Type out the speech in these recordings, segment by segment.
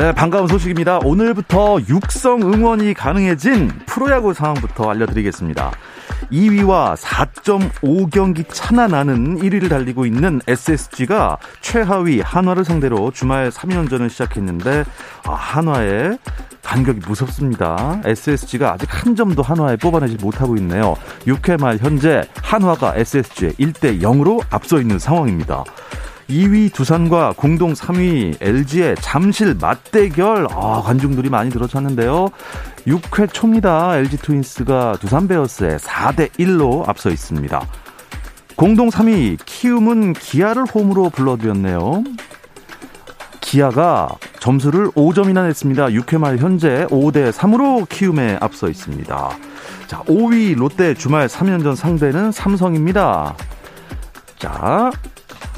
네, 반가운 소식입니다. 오늘부터 육성 응원이 가능해진 프로야구 상황부터 알려드리겠습니다. 2위와 4.5경기 차나 나는 1위를 달리고 있는 SSG가 최하위 한화를 상대로 주말 3연전을 시작했는데 아, 한화의 반격이 무섭습니다. SSG가 아직 한 점도 한화에 뽑아내지 못하고 있네요. 6회 말 현재 한화가 SSG에 1대 0으로 앞서 있는 상황입니다. 2위 두산과 공동 3위 LG의 잠실 맞대결. 아, 관중들이 많이 들어찼는데요. 6회 초입니다. LG 트윈스가 두산 베어스에 4대 1로 앞서 있습니다. 공동 3위 키움은 기아를 홈으로 불러들였네요. 기아가 점수를 5점이나 냈습니다. 6회 말 현재 5대 3으로 키움에 앞서 있습니다. 자, 5위 롯데 주말 3연전 상대는 삼성입니다. 자,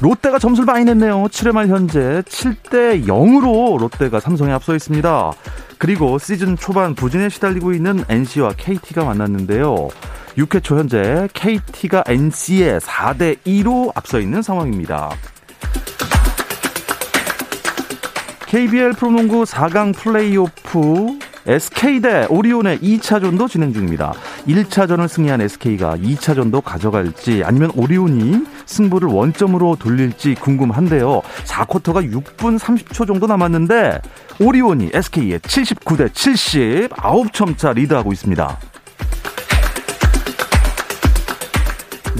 롯데가 점수를 많이 냈네요. 7회 말 현재 7대 0으로 롯데가 삼성에 앞서 있습니다. 그리고 시즌 초반 부진에 시달리고 있는 NC와 KT가 만났는데요. 6회 초 현재 KT가 NC에 4대 2로 앞서 있는 상황입니다. KBL 프로농구 4강 플레이오프 SK 대 오리온의 2차전도 진행 중입니다. 1차전을 승리한 SK가 2차전도 가져갈지 아니면 오리온이 승부를 원점으로 돌릴지 궁금한데요. 4쿼터가 6분 30초 정도 남았는데 오리온이 SK에 79대 70 9점 차 리드하고 있습니다.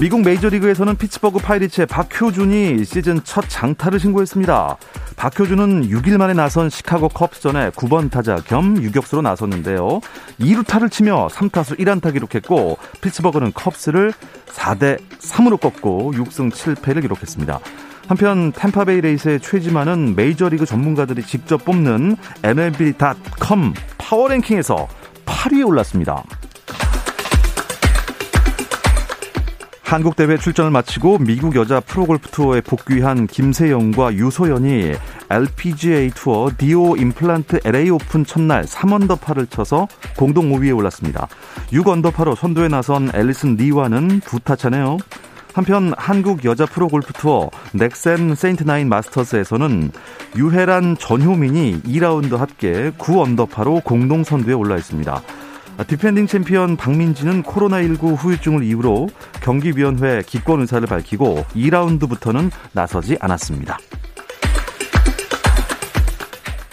미국 메이저리그에서는 피츠버그 파이리츠의 박효준이 시즌 첫 장타를 신고했습니다. 박효준은 6일 만에 나선 시카고 컵스전에 9번 타자 겸 유격수로 나섰는데요. 2루타를 치며 3타수 1안타 기록했고 피츠버그는 컵스를 4대 3으로 꺾고 6승 7패를 기록했습니다. 한편 탬파베이 레이스의 최지만은 메이저리그 전문가들이 직접 뽑는 MLB.com 파워랭킹에서 8위에 올랐습니다. 한국 대회 출전을 마치고 미국 여자 프로골프 투어에 복귀한 김세영과 유소연이 LPGA 투어 디오 임플란트 LA 오픈 첫날 3언더파를 쳐서 공동 5위에 올랐습니다. 6언더파로 선두에 나선 앨리슨 리와는 두 타 차네요. 한편 한국 여자 프로 골프 투어 넥센 세인트나인 마스터스에서는 유해란 전효민이 2라운드 합계 9언더파로 공동 선두에 올라 있습니다. 디펜딩 챔피언 박민지는 코로나19 후유증을 이유로 경기위원회 기권 의사를 밝히고 2라운드부터는 나서지 않았습니다.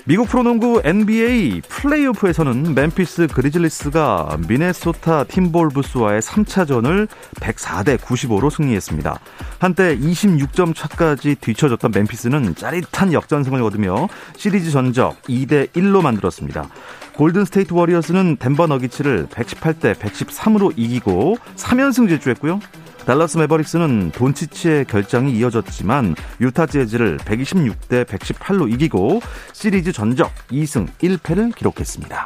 미국 프로농구 NBA 플레이오프에서는 멤피스 그리즐리스가 미네소타 팀버울브스와의 3차전을 104대 95로 승리했습니다. 한때 26점 차까지 뒤쳐졌던 멤피스는 짜릿한 역전승을 거두며 시리즈 전적 2대 1로 만들었습니다. 골든 스테이트 워리어스는 덴버 너기츠를 118대 113으로 이기고 3연승 질주했고요. 달라스 매버릭스는 돈치치의 결장이 이어졌지만 유타 재즈를 126대 118로 이기고 시리즈 전적 2승 1패를 기록했습니다.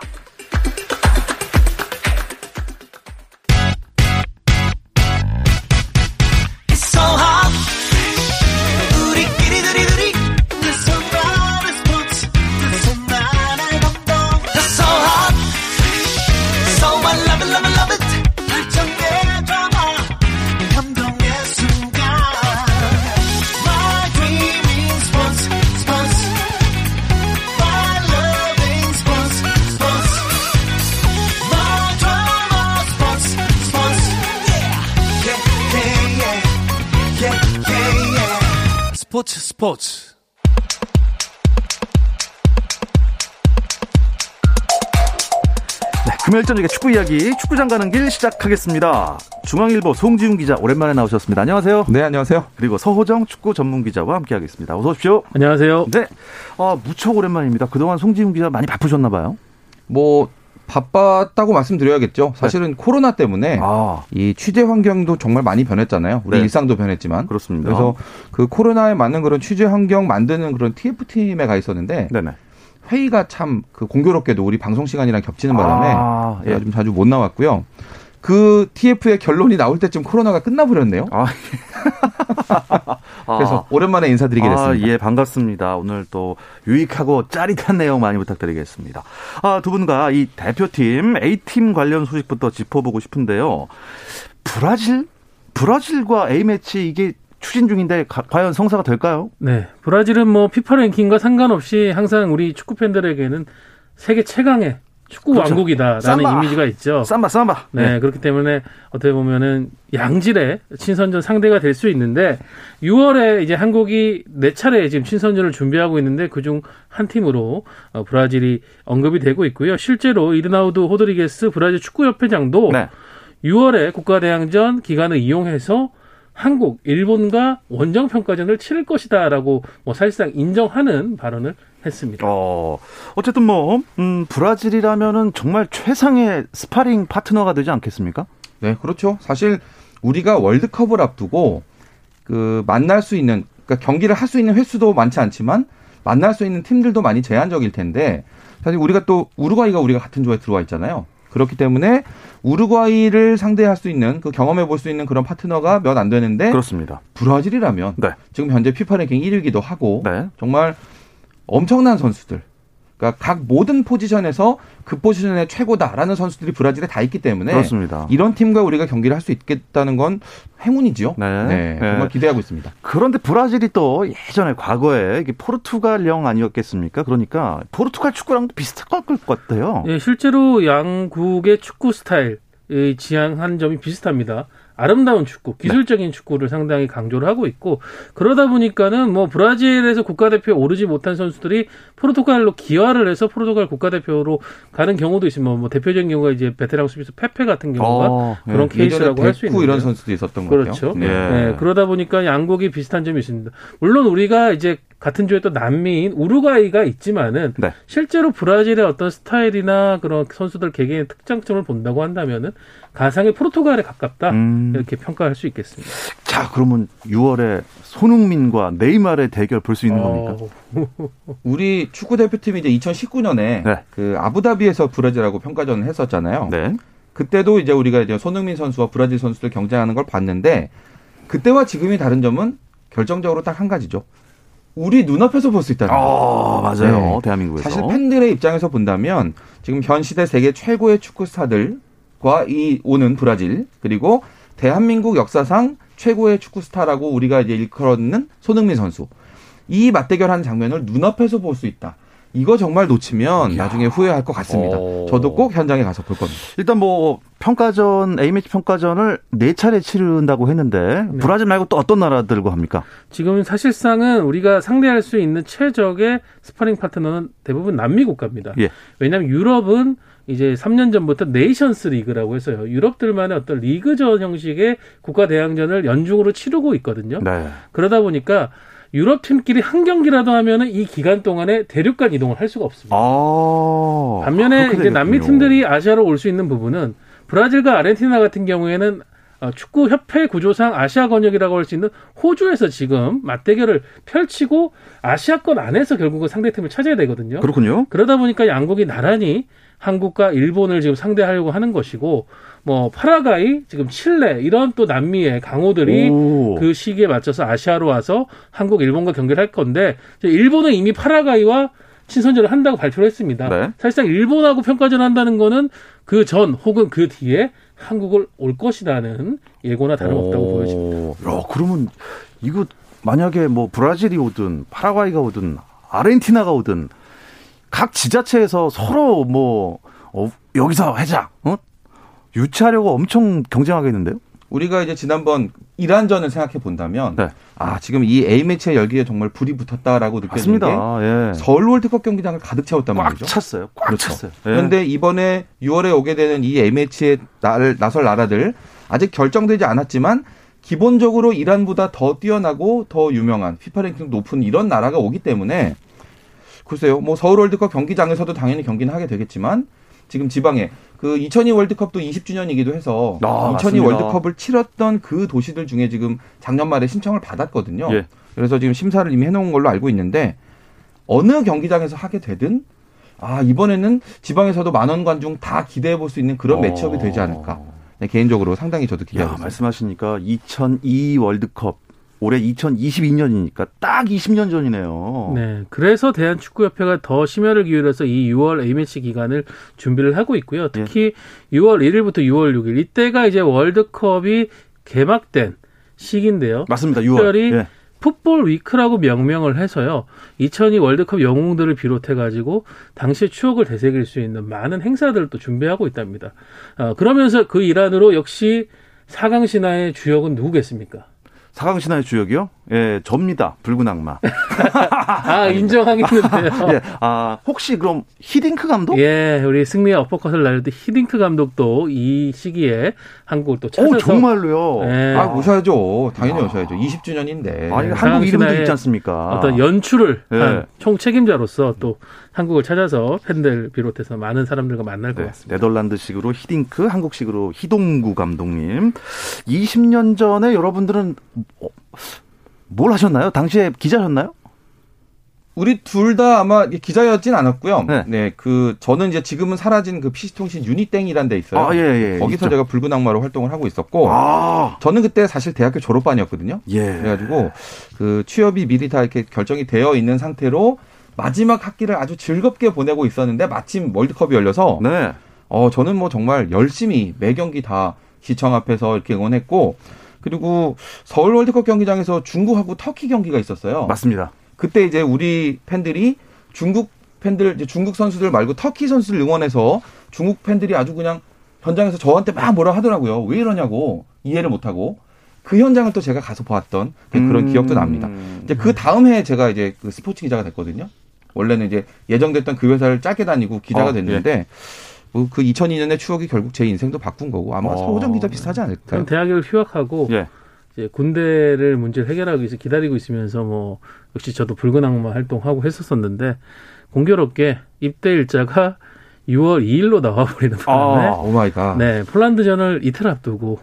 스포츠 스포츠 네, 금요일 저녁에 축구 이야기 축구장 가는 길 시작하겠습니다. 중앙일보 송지훈 기자 오랜만에 나오셨습니다. 안녕하세요. 네, 안녕하세요. 그리고 서호정 축구 전문 기자와 함께하겠습니다. 어서 오십시오. 안녕하세요. 네, 아, 무척 오랜만입니다. 그동안 송지훈 기자 많이 바쁘셨나 봐요. 뭐 바빴다고 말씀드려야겠죠. 사실은 네. 코로나 때문에 아. 이 취재 환경도 정말 많이 변했잖아요. 우리 네. 일상도 변했지만. 그렇습니다. 그래서 그 코로나에 맞는 그런 취재 환경 만드는 그런 TF 팀에 가 있었는데 네네. 회의가 참 그 공교롭게도 우리 방송 시간이랑 겹치는 바람에 아, 예. 좀 자주 못 나왔고요. 그 TF의 결론이 나올 때쯤 코로나가 끝나버렸네요. 아, 그래서 아. 오랜만에 인사드리게 아, 됐습니다. 아, 예, 반갑습니다. 오늘 또 유익하고 짜릿한 내용 많이 부탁드리겠습니다. 아, 두 분과 이 대표팀 A팀 관련 소식부터 짚어보고 싶은데요. 브라질? 브라질과 A매치 이게 추진 중인데 가, 과연 성사가 될까요? 네. 브라질은 뭐 피파 랭킹과 상관없이 항상 우리 축구 팬들에게는 세계 최강의 축구 그렇죠. 왕국이다라는 삼바. 이미지가 있죠. 삼바 삼바. 네, 네, 그렇기 때문에 어떻게 보면은 양질의 친선전 상대가 될 수 있는데 6월에 이제 한국이 네 차례 지금 친선전을 준비하고 있는데 그중 한 팀으로 어, 브라질이 언급이 되고 있고요. 실제로 이르나우드 호드리게스 브라질 축구협회장도 네. 6월에 국가대항전 기간을 이용해서 한국, 일본과 원정 평가전을 치를 것이다라고 뭐 사실상 인정하는 발언을 했습니다. 어, 어쨌든 뭐, 음, 브라질이라면은 정말 최상의 스파링 파트너가 되지 않겠습니까? 네, 그렇죠. 사실 우리가 월드컵을 앞두고 그 만날 수 있는, 그러니까 경기를 할 수 있는 횟수도 많지 않지만 만날 수 있는 팀들도 많이 제한적일 텐데 사실 우리가 또 우루과이가 우리가 같은 조에 들어와 있잖아요. 그렇기 때문에 우루과이를 상대할 수 있는 그 경험해 볼 수 있는 그런 파트너가 몇 안 되는데 그렇습니다. 브라질이라면 네. 지금 현재 피파 랭킹 1위기도 하고 네. 정말 엄청난 선수들. 그러니까 각 모든 포지션에서 그 포지션의 최고다라는 선수들이 브라질에 다 있기 때문에 그렇습니다. 이런 팀과 우리가 경기를 할 수 있겠다는 건 행운이죠. 네. 네. 정말 기대하고 있습니다. 그런데 브라질이 또 예전에 과거에 이게 포르투갈령 아니었겠습니까? 그러니까 포르투갈 축구랑 비슷할 것 같아요. 네, 실제로 양국의 축구 스타일 지향한 점이 비슷합니다. 아름다운 축구, 기술적인 네. 축구를 상당히 강조를 하고 있고 그러다 보니까는 뭐 브라질에서 국가대표에 오르지 못한 선수들이 포르투갈로 귀화를 해서 포르투갈 국가대표로 가는 경우도 있습니다. 뭐 대표적인 경우가 이제 베테랑 수비수 페페 같은 경우가 어, 그런 네. 케이스라고 할 수 있는 이런 선수도 있었던 거죠. 그렇죠. 네. 네. 그러다 보니까 양국이 비슷한 점이 있습니다. 물론 우리가 이제 같은 조에 또 남미인 우루과이가 있지만은 네. 실제로 브라질의 어떤 스타일이나 그런 선수들 개개인의 특장점을 본다고 한다면은 가상의 포르투갈에 가깝다 음. 이렇게 평가할 수 있겠습니다. 자 그러면 6월에 손흥민과 네이마르의 대결 볼 수 있는 어. 겁니까? 우리 축구 대표팀이 이제 2019년에 네. 그 아부다비에서 브라질하고 평가전을 했었잖아요. 네. 그때도 이제 우리가 이제 손흥민 선수와 브라질 선수들 경쟁하는 걸 봤는데 그때와 지금이 다른 점은 결정적으로 딱 한 가지죠. 우리 눈앞에서 볼 수 있다는 거. 아, 맞아요. 네. 대한민국에서. 사실 팬들의 입장에서 본다면 지금 현 시대 세계 최고의 축구 스타들과 이 오는 브라질 그리고 대한민국 역사상 최고의 축구 스타라고 우리가 이제 일컬는 손흥민 선수. 이 맞대결하는 장면을 눈앞에서 볼 수 있다. 이거 정말 놓치면 이야. 나중에 후회할 것 같습니다. 오. 저도 꼭 현장에 가서 볼 겁니다. 일단 뭐 평가전 A매치 평가전을 네 차례 치른다고 했는데 네. 브라질 말고 또 어떤 나라들과 합니까? 지금 사실상은 우리가 상대할 수 있는 최적의 스파링 파트너는 대부분 남미 국가입니다. 예. 왜냐하면 유럽은 이제 3년 전부터 네이션스 리그라고 해서요. 유럽들만의 어떤 리그전 형식의 국가 대항전을 연중으로 치르고 있거든요. 네. 그러다 보니까 유럽 팀끼리 한 경기라도 하면은 이 기간 동안에 대륙간 이동을 할 수가 없습니다. 아, 반면에 이제 남미 팀들이 아시아로 올 수 있는 부분은 브라질과 아르헨티나 같은 경우에는 어, 축구 협회 구조상 아시아 권역이라고 할 수 있는 호주에서 지금 맞대결을 펼치고 아시아권 안에서 결국은 상대팀을 찾아야 되거든요. 그렇군요. 그러다 보니까 양국이 나란히 한국과 일본을 지금 상대하려고 하는 것이고 뭐 파라과이, 지금 칠레 이런 또 남미의 강호들이 오. 그 시기에 맞춰서 아시아로 와서 한국, 일본과 경기를 할 건데 일본은 이미 파라과이와 친선전을 한다고 발표를 했습니다. 네. 사실상 일본하고 평가전 한다는 거는 그 전 혹은 그 뒤에 한국을 올 것이라는 예고나 다름없다고 오. 보여집니다. 야, 그러면 이거 만약에 뭐 브라질이 오든 파라과이가 오든 아르헨티나가 오든 각 지자체에서 서로 뭐 어, 여기서 하자, 어? 유치하려고 엄청 경쟁하겠는데요? 우리가 이제 지난번 이란전을 생각해 본다면 네. 아 지금 이 A 매치의 열기에 정말 불이 붙었다라고 느껴지는 게 예. 서울 월드컵 경기장을 가득 채웠단 말이죠. 꽉 찼어요. 꽉 그렇죠. 찼어요. 예. 그런데 이번에 6월에 오게 되는 이 A 매치에 나설 나라들 아직 결정되지 않았지만 기본적으로 이란보다 더 뛰어나고 더 유명한 피파 랭킹 높은 이런 나라가 오기 때문에 글쎄요. 뭐 서울 월드컵 경기장에서도 당연히 경기는 하게 되겠지만 지금 지방에 그 2002 월드컵도 20주년이기도 해서 아, 2002 맞습니다. 월드컵을 치렀던 그 도시들 중에 지금 작년 말에 신청을 받았거든요. 예. 그래서 지금 심사를 이미 해놓은 걸로 알고 있는데 어느 경기장에서 하게 되든 아 이번에는 지방에서도 만원 관중 다 기대해 볼 수 있는 그런 어. 매치업이 되지 않을까. 네, 개인적으로 상당히 저도 기대하고 있습니다. 말씀하시니까 2002 월드컵 올해 2022년이니까 딱 20년 전이네요. 네. 그래서 대한축구협회가 더 심혈을 기울여서 이 6월 A매치 기간을 준비를 하고 있고요. 특히 예. 6월 1일부터 6월 6일 이때가 이제 월드컵이 개막된 시기인데요. 맞습니다. 6월. 특별히 예. 풋볼 위크라고 명명을 해서요. 2002 월드컵 영웅들을 비롯해 가지고 당시의 추억을 되새길 수 있는 많은 행사들을 또 준비하고 있답니다. 어, 그러면서 그 일환으로 역시 사강 신화의 주역은 누구겠습니까? 사강 신화의 주역이요? 예, 접니다. 붉은 악마. 아, 인정하겠는데요. 예, 아, 혹시 그럼 히딩크 감독? 예, 우리 승리의 어퍼컷을 날렸던 히딩크 감독도 이 시기에 한국을 또 찾아서. 오, 정말로요? 예. 아, 모셔야죠. 당연히 모셔야죠. 20주년인데. 아, 한국 이름도 있지 않습니까? 어떤 연출을 예. 한 총 책임자로서 또 한국을 찾아서 팬들 비롯해서 많은 사람들과 만날 것 네, 같습니다. 네덜란드식으로 히딩크, 한국식으로 히동구 감독님. 20년 전에 여러분들은 어, 뭘 하셨나요? 당시에 기자셨나요? 우리 둘 다 아마 기자였진 않았고요. 네. 네. 그 저는 이제 지금은 사라진 그 PC통신 유니땡이란 데 있어요. 아, 예, 예. 거기서 있죠. 제가 붉은 악마로 활동을 하고 있었고 아. 저는 그때 사실 대학교 졸업반이었거든요. 예. 그래가지고 그 취업이 미리 다 이렇게 결정이 되어 있는 상태로 마지막 학기를 아주 즐겁게 보내고 있었는데 마침 월드컵이 열려서 네. 어 저는 뭐 정말 열심히 매 경기 다 시청 앞에서 이렇게 응원했고 그리고 서울 월드컵 경기장에서 중국하고 터키 경기가 있었어요. 맞습니다. 그때 이제 우리 팬들이 중국 팬들 이제 중국 선수들 말고 터키 선수를 응원해서 중국 팬들이 아주 그냥 현장에서 저한테 막 뭐라 하더라고요. 왜 이러냐고 이해를 못하고 그 현장을 또 제가 가서 보았던 그런 음. 기억도 납니다. 이제 그 다음 해에 제가 이제 그 스포츠 기자가 됐거든요. 원래는 이제 예정됐던 그 회사를 짧게 다니고 기자가 어, 됐는데 예. 뭐그 2002년의 추억이 결국 제 인생도 바꾼 거고 아마 어. 서호정 기자 비슷하지 않을까요? 대학을 휴학하고 예. 이제 군대를 문제를 해결하기 위해서 기다리고 있으면서 뭐 역시 저도 붉은 악마 활동하고 했었었는데 공교롭게 입대 일자가 6월 2일로 나와버리는 바람에 아, 오 My God. 네 폴란드전을 이틀 앞두고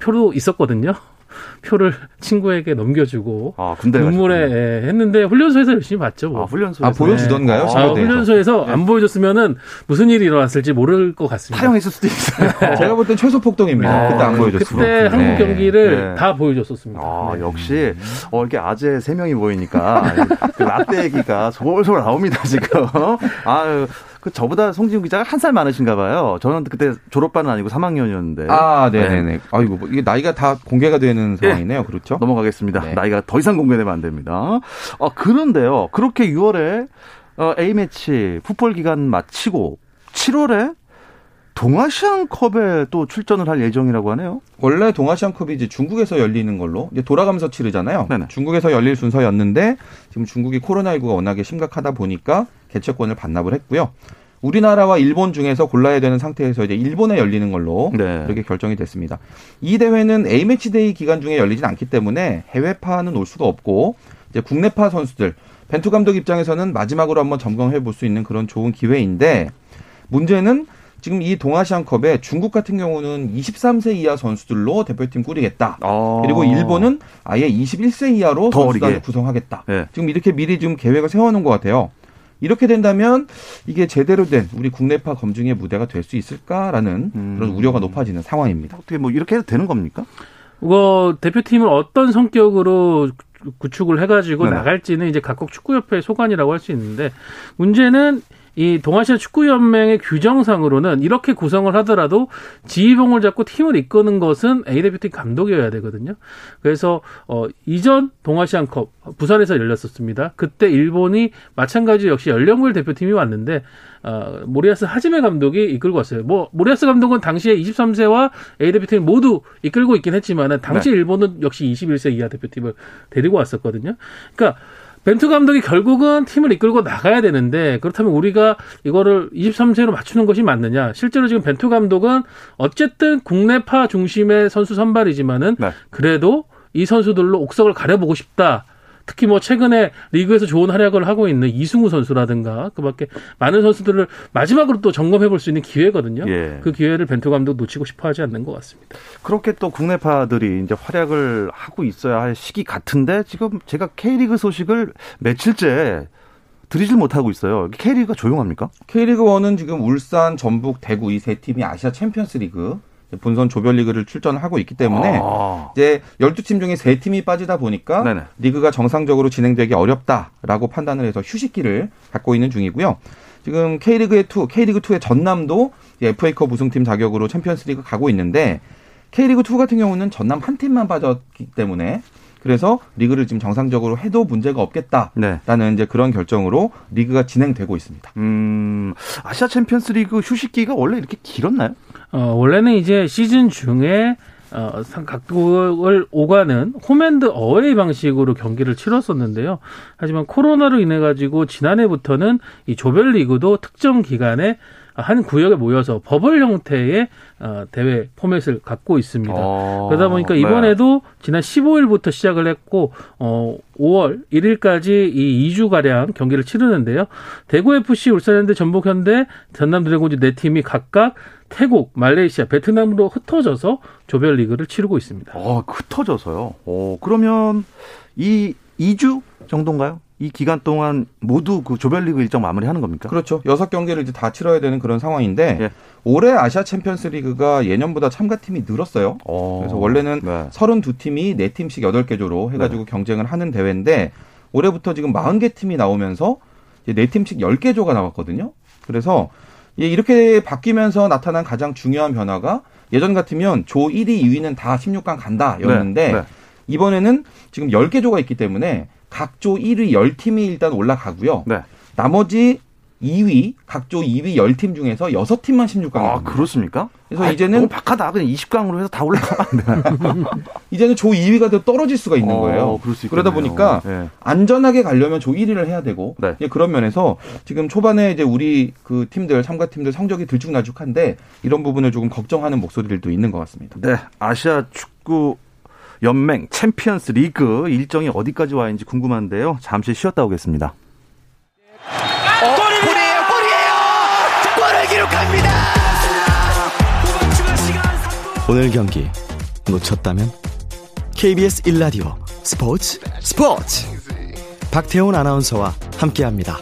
표도 있었거든요. 표를 친구에게 넘겨주고 아, 눈물에 예, 했는데 훈련소에서 열심히 봤죠. 뭐. 아, 훈련소에서 아, 보여주던가요? 네. 아, 훈련소에서 네. 안 보여줬으면은 무슨 일이 일어났을지 모를 것 같습니다. 탈영했을 수도 있어요. 제가 볼 땐 최소 폭동입니다. 네. 그때 안 보여줬어요. 그때 한국 경기를 네. 다 보여줬었습니다. 아, 네. 역시 어, 이렇게 아재 세 명이 보이니까 그 라떼 얘기가 솔솔 나옵니다 지금. 아 그 저보다 송지훈 기자가 한 살 많으신가 봐요. 저는 그때 졸업반은 아니고 3학년이었는데. 아, 네네네. 네. 아이고, 뭐 이게 나이가 다 공개가 되는 상황이네요. 네. 그렇죠? 넘어가겠습니다. 네. 나이가 더 이상 공개되면 안 됩니다. 어, 그런데요. 그렇게 6월에 어, A매치 풋볼 기간 마치고 7월에 동아시안컵에 또 출전을 할 예정이라고 하네요. 원래 동아시안컵이 이제 중국에서 열리는 걸로 이제 돌아가면서 치르잖아요. 네네. 중국에서 열릴 순서였는데 지금 중국이 코로나19가 워낙에 심각하다 보니까 개최권을 반납을 했고요. 우리나라와 일본 중에서 골라야 되는 상태에서 이제 일본에 열리는 걸로 네. 이렇게 결정이 됐습니다. 이 대회는 A 매치 데이 기간 중에 열리진 않기 때문에 해외파는 올 수가 없고 이제 국내파 선수들 벤투 감독 입장에서는 마지막으로 한번 점검해 볼 수 있는 그런 좋은 기회인데 문제는 지금 이 동아시안컵에 중국 같은 경우는 23세 이하 선수들로 대표팀 꾸리겠다. 아. 그리고 일본은 아예 21세 이하로 선수단을 구성하겠다. 네. 지금 이렇게 미리 좀 계획을 세워놓은 것 같아요. 이렇게 된다면 이게 제대로 된 우리 국내파 검증의 무대가 될 수 있을까라는 음. 그런 우려가 높아지는 상황입니다. 어떻게 뭐 이렇게 해도 되는 겁니까? 뭐 대표팀을 어떤 성격으로 구축을 해가지고 네 나갈지는 이제 각국 축구협회의 소관이라고 할 수 있는데 문제는 이 동아시아 축구연맹의 규정상으로는 이렇게 구성을 하더라도 지휘봉을 잡고 팀을 이끄는 것은 A 대표팀 감독이어야 되거든요. 그래서 어 이전 동아시안컵 부산에서 열렸었습니다. 그때 일본이 마찬가지 역시 연령별 대표팀이 왔는데 어, 모리아스 하지메 감독이 이끌고 왔어요. 뭐 모리아스 감독은 당시에 23세와 A 대표팀 모두 이끌고 있긴 했지만은 당시 네. 일본은 역시 21세 이하 대표팀을 데리고 왔었거든요. 그러니까 벤투 감독이 결국은 팀을 이끌고 나가야 되는데 그렇다면 우리가 이거를 23세로 맞추는 것이 맞느냐? 실제로 지금 벤투 감독은 어쨌든 국내파 중심의 선수 선발이지만은 네. 그래도 이 선수들로 옥석을 가려보고 싶다. 특히 뭐 최근에 리그에서 좋은 활약을 하고 있는 이승우 선수라든가 그밖에 많은 선수들을 마지막으로 또 점검해 볼 수 있는 기회거든요. 예. 그 기회를 벤투 감독 놓치고 싶어 하지 않는 것 같습니다. 그렇게 또 국내파들이 이제 활약을 하고 있어야 할 시기 같은데 지금 제가 K리그 소식을 며칠째 드리질 못하고 있어요. K리그가 조용합니까? K리그 1은 지금 울산, 전북, 대구 이 세 팀이 아시아 챔피언스 리그 본선 조별리그를 출전을 하고 있기 때문에 아. 이제 12팀 중에 3팀이 빠지다 보니까 네네. 리그가 정상적으로 진행되기 어렵다라고 판단을 해서 휴식기를 갖고 있는 중이고요. 지금 K리그의 2, K리그 2의 전남도 FA컵 우승팀 자격으로 챔피언스리그 가고 있는데 K리그 2 같은 경우는 전남 한 팀만 빠졌기 때문에 그래서 리그를 지금 정상적으로 해도 문제가 없겠다라는 네. 이제 그런 결정으로 리그가 진행되고 있습니다. 음, 아시아 챔피언스 리그 휴식기가 원래 이렇게 길었나요? 어, 원래는 이제 시즌 중에 어, 각국을 오가는 홈앤드 어웨이 방식으로 경기를 치렀었는데요. 하지만 코로나로 인해 가지고 지난해부터는 이 조별리그도 특정 기간에 한 구역에 모여서 버블 형태의 어, 대회 포맷을 갖고 있습니다. 어, 그러다 보니까 네. 이번에도 네. 지난 15일부터 시작을 했고 어 5월 1일까지 이 2주 가량 경기를 치르는데요. 대구 FC, 울산현대, 전북현대, 전남 드래곤즈 네 팀이 각각 태국, 말레이시아, 베트남으로 흩어져서 조별리그를 치르고 있습니다. 어, 흩어져서요. 어, 그러면 이 2주 정도인가요? 이 기간 동안 모두 그 조별리그 일정 마무리하는 겁니까? 그렇죠. 여섯 경기를 이제 다 치러야 되는 그런 상황인데 예. 올해 아시아 챔피언스리그가 예년보다 참가팀이 늘었어요. 오. 어. 그래서 원래는 네. 32팀이 4팀씩 8개 조로 해가지고 네. 경쟁을 하는 대회인데 올해부터 지금 40개 팀이 나오면서 이제 4팀씩 10개 조가 나왔거든요. 그래서 이렇게 바뀌면서 나타난 가장 중요한 변화가 예전 같으면 조 1위, 2위는 다 16강 간다였는데 네. 네. 이번에는 지금 10개 조가 있기 때문에 각조 1위 10팀이 일단 올라가고요. 네. 나머지 2위, 각조 2위 10팀 중에서 6팀만 16강. 아, 그렇습니까? 그래서 아, 이제는. 너무 박하다. 그냥 20강으로 해서 다 올라가면 이제는 조 2위가 더 떨어질 수가 있는 어, 거예요. 그러다 보니까 네. 안전하게 가려면 조 1위를 해야 되고. 네. 그런 면에서 지금 초반에 이제 우리 그 팀들, 참가 팀들 성적이 들쭉날쭉한데 이런 부분을 조금 걱정하는 목소리들도 있는 것 같습니다. 네. 아시아 축구 연맹 챔피언스 리그 일정이 어디까지 와 있는지 궁금한데요. 잠시 쉬었다 오겠습니다. 어, 골이에요, 골이에요! 골을 기록합니다! 오늘 경기 놓쳤다면 KBS 1라디오 스포츠 스포츠 박태훈 아나운서와 함께합니다.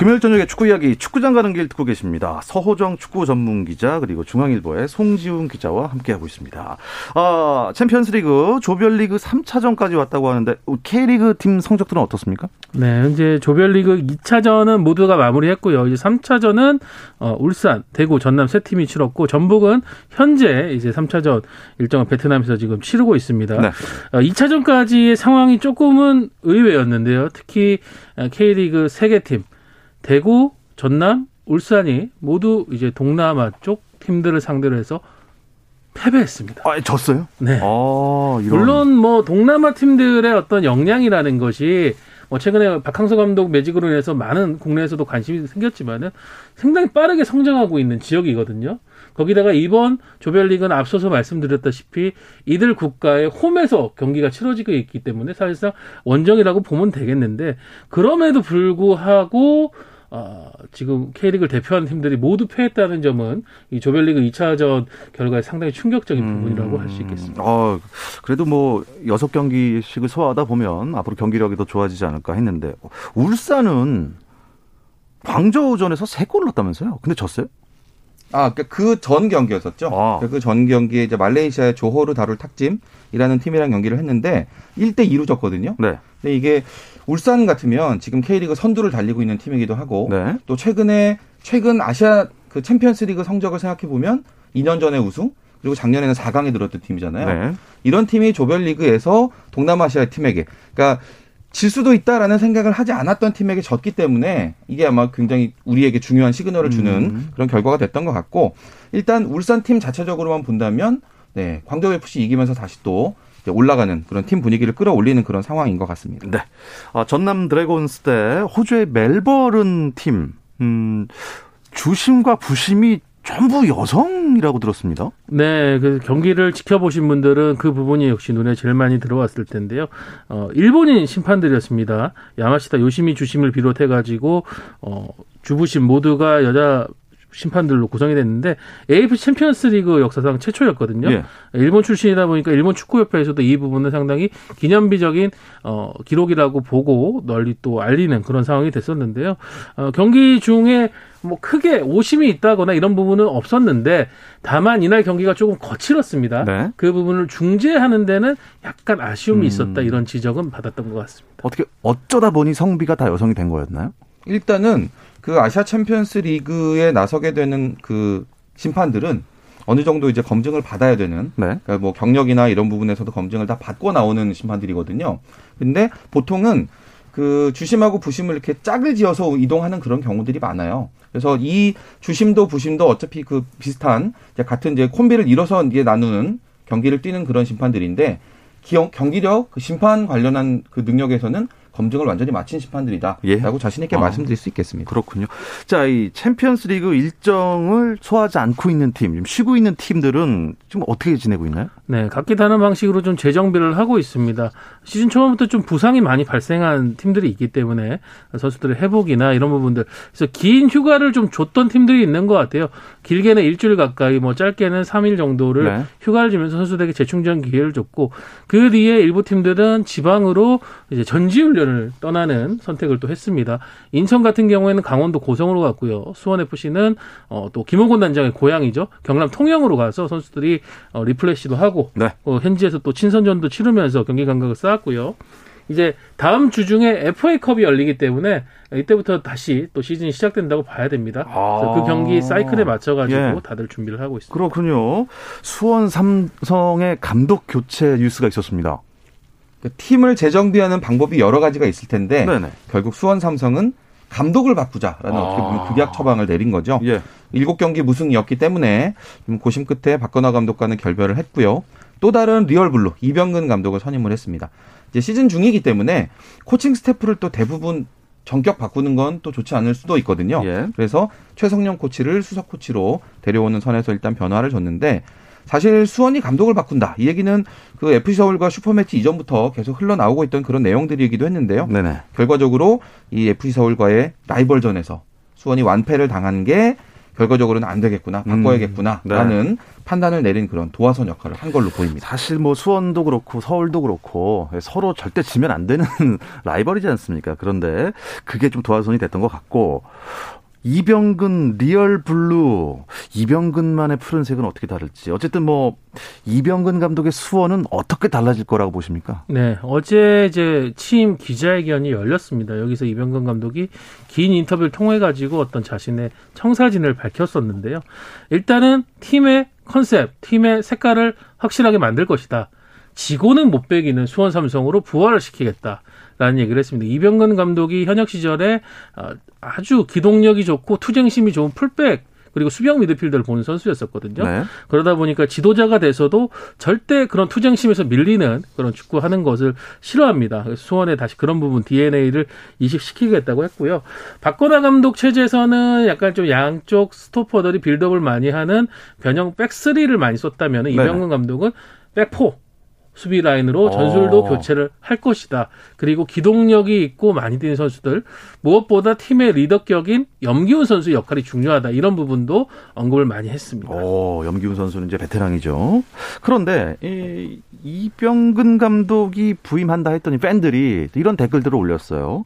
금요일 저녁에 축구 이야기 축구장 가는 길 듣고 계십니다. 서호정 축구 전문 기자 그리고 중앙일보의 송지훈 기자와 함께하고 있습니다. 아, 챔피언스리그 조별리그 3차전까지 왔다고 하는데 K리그 팀 성적들은 어떻습니까? 네, 이제 조별리그 2차전은 모두가 마무리했고요. 이제 3차전은 어, 울산, 대구, 전남 세 팀이 치렀고 전북은 현재 이제 3차전 일정을 베트남에서 지금 치르고 있습니다. 네. 어, 2차전까지의 상황이 조금은 의외였는데요. 특히 K리그 3개 팀 대구, 전남, 울산이 모두 이제 동남아 쪽 팀들을 상대로 해서 패배했습니다. 아, 졌어요? 네. 아, 물론 뭐 동남아 팀들의 어떤 역량이라는 것이 뭐 최근에 박항서 감독 매직으로 인해서 많은 국내에서도 관심이 생겼지만은 상당히 빠르게 성장하고 있는 지역이거든요. 거기다가 이번 조별리그는 앞서서 말씀드렸다시피 이들 국가의 홈에서 경기가 치러지고 있기 때문에 사실상 원정이라고 보면 되겠는데 그럼에도 불구하고 어, 지금 K리그를 대표하는 팀들이 모두 패했다는 점은 이 조별리그 2차전 결과에 상당히 충격적인 음. 부분이라고 할수 있겠습니다. 어, 그래도 뭐 여섯 경기씩을 소화하다 보면 앞으로 경기력이 더 좋아지지 않을까 했는데 울산은 광저우전에서 세 골을 넣었다면서요? 근데 졌어요? 아, 그전 그러니까 경기였었죠. 아. 그전 경기에 이제 말레이시아의 조호르 다룰 탁짐이라는 팀이랑 경기를 했는데 1대 2로 졌거든요. 네. 근데 이게 울산 같으면 지금 K리그 선두를 달리고 있는 팀이기도 하고 네. 또 최근에 최근 아시아 그 챔피언스리그 성적을 생각해 보면 2년 전에 우승 그리고 작년에는 4강에 들었던 팀이잖아요. 네. 이런 팀이 조별리그에서 동남아시아 팀에게 그러니까 질 수도 있다라는 생각을 하지 않았던 팀에게 졌기 때문에 이게 아마 굉장히 우리에게 중요한 시그널을 주는 음. 그런 결과가 됐던 것 같고 일단 울산 팀 자체적으로만 본다면 네, 광저우 FC 이기면서 다시 또 올라가는 그런 팀 분위기를 끌어올리는 그런 상황인 것 같습니다. 네. 아, 전남 드래곤스 때 호주의 멜버른 팀, 음, 주심과 부심이 전부 여성이라고 들었습니다. 네, 그 경기를 지켜보신 분들은 그 부분이 역시 눈에 제일 많이 들어왔을 텐데요. 어, 일본인 심판들이었습니다. 야마시타 요시미 주심을 비롯해 가지고 어, 주부심 모두가 여자 심판들로 구성이 됐는데 AFC 챔피언스 리그 역사상 최초였거든요. 예. 일본 출신이다 보니까 일본 축구협회에서도 이 부분은 상당히 기념비적인 어, 기록이라고 보고 널리 또 알리는 그런 상황이 됐었는데요. 어, 경기 중에 뭐 크게 오심이 있다거나 이런 부분은 없었는데 다만 이날 경기가 조금 거칠었습니다. 네. 그 부분을 중재하는 데는 약간 아쉬움이 음. 있었다 이런 지적은 받았던 것 같습니다. 어떻게 어쩌다 보니 성비가 다 여성이 된 거였나요? 일단은 그 아시아 챔피언스 리그에 나서게 되는 그 심판들은 어느 정도 이제 검증을 받아야 되는 네. 그러니까 뭐 경력이나 이런 부분에서도 검증을 다 받고 나오는 심판들이거든요. 근데 보통은 그 주심하고 부심을 이렇게 짝을 지어서 이동하는 그런 경우들이 많아요. 그래서 이 주심도 부심도 어차피 그 비슷한 이제 같은 이제 콤비를 이뤄서 이제 나누는 경기를 뛰는 그런 심판들인데 기억, 경기력, 그 심판 관련한 그 능력에서는 검증을 완전히 마친 심판들이다라고 예. 자신 있게 어. 말씀드릴 수 있겠습니다. 그렇군요. 자, 이 챔피언스리그 일정을 소화하지 않고 있는 팀, 지금 쉬고 있는 팀들은 지금 어떻게 지내고 있나요? 네, 각기 다른 방식으로 좀 재정비를 하고 있습니다. 시즌 초반부터 좀 부상이 많이 발생한 팀들이 있기 때문에 선수들의 회복이나 이런 부분들 그래서 긴 휴가를 좀 줬던 팀들이 있는 것 같아요. 길게는 일주일 가까이, 뭐 짧게는 3일 정도를 네. 휴가를 주면서 선수들에게 재충전 기회를 줬고 그 뒤에 일부 팀들은 지방으로 이제 전지 훈련 을 훈련을 떠나는 선택을 또 했습니다. 인천 같은 경우에는 강원도 고성으로 갔고요. 수원 FC는 어, 또 김호곤 단장의 고향이죠. 경남 통영으로 가서 선수들이 어, 리플래시도 하고 네. 어, 현지에서 또 친선전도 치르면서 경기 감각을 쌓았고요. 이제 다음 주 중에 FA컵이 열리기 때문에 이때부터 다시 또 시즌이 시작된다고 봐야 됩니다. 아~ 그 경기 사이클에 맞춰가지고 예. 다들 준비를 하고 있습니다. 그렇군요. 수원 삼성의 감독 교체 뉴스가 있었습니다. 그 팀을 재정비하는 방법이 여러 가지가 있을 텐데 네네. 결국 수원 삼성은 감독을 바꾸자라는 아. 어떻게 보면 극약 처방을 내린 거죠. 예. 7경기 무승이었기 때문에 좀 고심 끝에 박건하 감독과는 결별을 했고요. 또 다른 real blue 이병근 감독을 선임을 했습니다. 이제 시즌 중이기 때문에 코칭 스태프를 또 대부분 전격 바꾸는 건 또 좋지 않을 수도 있거든요. 예. 그래서 최성용 코치를 수석 코치로 데려오는 선에서 일단 변화를 줬는데 사실 수원이 감독을 바꾼다. 이 얘기는 그 FC 서울과 슈퍼매치 이전부터 계속 흘러나오고 있던 그런 내용들이기도 했는데요. 네네. 결과적으로 이 FC 서울과의 라이벌전에서 수원이 완패를 당한 게 결과적으로는 안 되겠구나, 바꿔야겠구나라는 음, 네. 판단을 내린 그런 도화선 역할을 한 걸로 보입니다. 사실 뭐 수원도 그렇고 서울도 그렇고 서로 절대 지면 안 되는 라이벌이지 않습니까? 그런데 그게 좀 도화선이 됐던 것 같고 이병근 real blue 이병근만의 푸른색은 어떻게 다를지 어쨌든 뭐 이병근 감독의 수원은 어떻게 달라질 거라고 보십니까? 네 어제 이제 취임 기자회견이 열렸습니다. 여기서 이병근 감독이 긴 인터뷰를 통해 가지고 어떤 자신의 청사진을 밝혔었는데요. 일단은 팀의 컨셉, 팀의 색깔을 확실하게 만들 것이다. 지고는 못 빼기는 수원 삼성으로 부활을 시키겠다. 라는 얘기를 했습니다. 이병근 감독이 현역 시절에 어, 아주 기동력이 좋고 투쟁심이 좋은 풀백 그리고 수비형 미드필더를 보는 선수였었거든요. 네. 그러다 보니까 지도자가 돼서도 절대 그런 투쟁심에서 밀리는 그런 축구하는 것을 싫어합니다. 수원에 다시 그런 부분 DNA를 이식시키겠다고 했고요. 박건아 감독 체제에서는 약간 좀 양쪽 스토퍼들이 빌드업을 많이 하는 변형 백스리를 많이 썼다면 이병근 감독은 백포 수비 라인으로 전술도 어. 교체를 할 것이다. 그리고 기동력이 있고 많이 뛰는 선수들 무엇보다 팀의 리더격인 염기훈 선수 역할이 중요하다. 이런 부분도 언급을 많이 했습니다. 오, 염기훈 선수는 이제 베테랑이죠. 그런데 이 이병근 감독이 부임한다 했더니 팬들이 이런 댓글들을 올렸어요.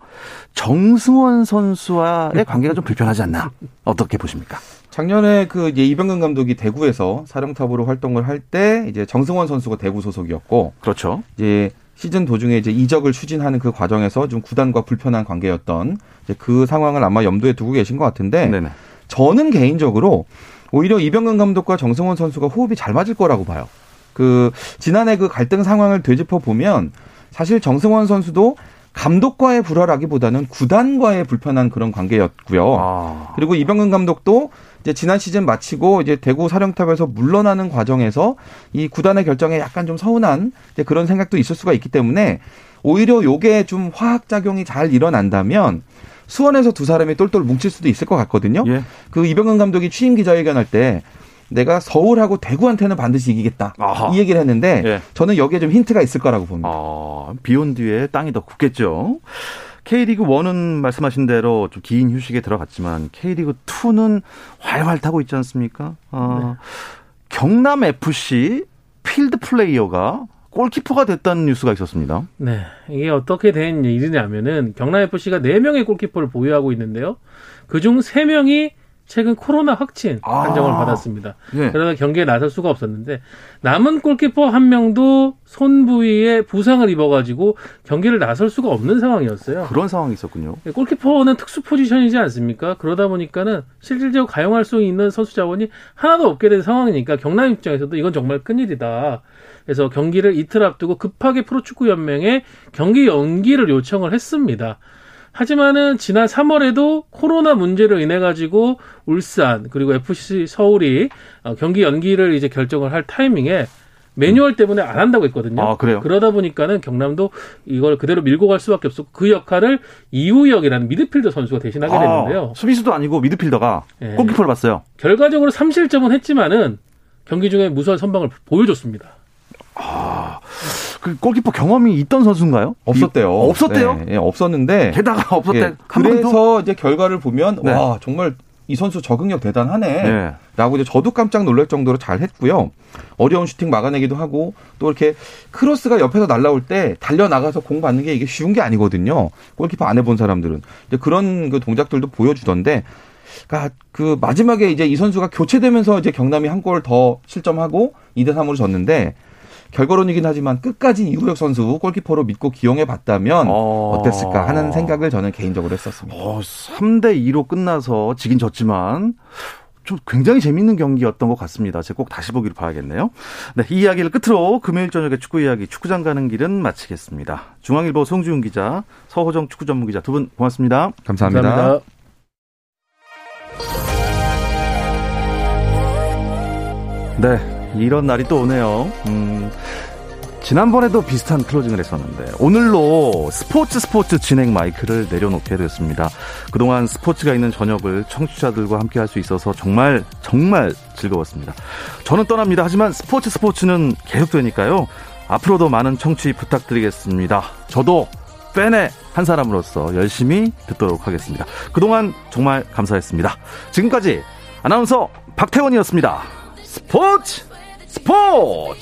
정승원 선수와의 관계가 좀 불편하지 않나? 어떻게 보십니까? 작년에 그 이제 이병근 감독이 대구에서 사령탑으로 활동을 할 때 이제 정승원 선수가 대구 소속이었고 그렇죠. 이제 시즌 도중에 이제 이적을 추진하는 그 과정에서 좀 구단과 불편한 관계였던 이제 그 상황을 아마 염두에 두고 계신 것 같은데 네네. 저는 개인적으로 오히려 이병근 감독과 정승원 선수가 호흡이 잘 맞을 거라고 봐요. 그 지난해 그 갈등 상황을 되짚어 보면 사실 정승원 선수도 감독과의 불화라기보다는 구단과의 불편한 그런 관계였고요. 아. 그리고 이병근 감독도 이제 지난 시즌 마치고 이제 대구 사령탑에서 물러나는 과정에서 이 구단의 결정에 약간 좀 서운한 그런 생각도 있을 수가 있기 때문에 오히려 요게 좀 화학 작용이 잘 일어난다면 수원에서 두 사람이 똘똘 뭉칠 수도 있을 것 같거든요. 예. 그 이병헌 감독이 취임 기자회견할 때 내가 서울하고 대구한테는 반드시 이기겠다. 아하. 이 얘기를 했는데 예. 저는 여기에 좀 힌트가 있을 거라고 봅니다. 아, 비온 뒤에 땅이 더 굳겠죠. K리그 1은 말씀하신 대로 좀 긴 휴식에 들어갔지만 K리그 2는 활활 타고 있지 않습니까? 어, 네. 경남 FC 필드 플레이어가 골키퍼가 됐다는 뉴스가 있었습니다. 네. 이게 어떻게 된 일이냐면은 경남 FC가 4명의 골키퍼를 보유하고 있는데요. 그중 3명이 최근 코로나 확진 판정을 아, 받았습니다. 네. 그러다 경기에 나설 수가 없었는데 남은 골키퍼 한 명도 손 부위에 부상을 입어가지고 경기를 나설 수가 없는 상황이었어요. 그런 상황이 있었군요. 네, 골키퍼는 특수 포지션이지 않습니까? 그러다 보니까는 실질적으로 가용할 수 있는 선수 자원이 하나도 없게 된 상황이니까 경남 입장에서도 이건 정말 큰일이다. 그래서 경기를 이틀 앞두고 급하게 프로축구 연맹에 경기 연기를 요청을 했습니다. 하지만은 지난 3월에도 코로나 문제로 인해 가지고 울산 그리고 FC 서울이 어, 경기 연기를 이제 결정을 할 타이밍에 매뉴얼 때문에 안 한다고 했거든요. 아, 그래요? 그러다 보니까는 경남도 이걸 그대로 밀고 갈 수밖에 없었고 그 역할을 이우혁이라는 미드필더 선수가 대신하게 아, 됐는데요. 수비수도 아니고 미드필더가 네. 골키퍼를 봤어요. 결과적으로 3실점은 했지만은 경기 중에 무수한 선방을 보여줬습니다. 아, 그 골키퍼 경험이 있던 선수인가요? 없었대요. 이, 없었대요? 네, 예, 없었는데. 게다가 없었대. 예, 그래서 이제 결과를 보면 네. 와 정말 이 선수 적응력 대단하네. 네. 라고 이제 저도 깜짝 놀랄 정도로 잘 했고요. 어려운 슈팅 막아내기도 하고 또 이렇게 크로스가 옆에서 날라올 때 달려 나가서 공 받는 게 이게 쉬운 게 아니거든요. 골키퍼 안 해본 사람들은. 그런 그 동작들도 보여주던데 그러니까 그 마지막에 이제 이 선수가 교체되면서 이제 경남이 한 골 더 실점하고 2대 3으로 졌는데 결과론이긴 하지만 끝까지 이우혁 선수 골키퍼로 믿고 기용해 봤다면 어... 땠을까 하는 생각을 저는 개인적으로 했었습니다. 어, 3대 2로 끝나서 지긴 졌지만 좀 굉장히 재밌는 경기였던 것 같습니다. 제가 꼭 다시 보기를 봐야겠네요. 네, 이 이야기를 끝으로 금요일 저녁에 축구 이야기 축구장 가는 길은 마치겠습니다. 중앙일보 송지훈 기자, 서호정 축구 전문 기자 두 분 고맙습니다. 감사합니다. 감사합니다. 네, 이런 날이 또 오네요. 음, 지난번에도 비슷한 클로징을 했었는데 오늘로 스포츠 스포츠 진행 마이크를 내려놓게 됐습니다. 그동안 스포츠가 있는 저녁을 청취자들과 함께 할 수 있어서 정말 정말 즐거웠습니다. 저는 떠납니다. 하지만 스포츠 스포츠는 계속되니까요. 앞으로도 많은 청취 부탁드리겠습니다. 저도 팬의 한 사람으로서 열심히 듣도록 하겠습니다. 그동안 정말 감사했습니다. 지금까지 아나운서 박태원이었습니다. 스포츠 스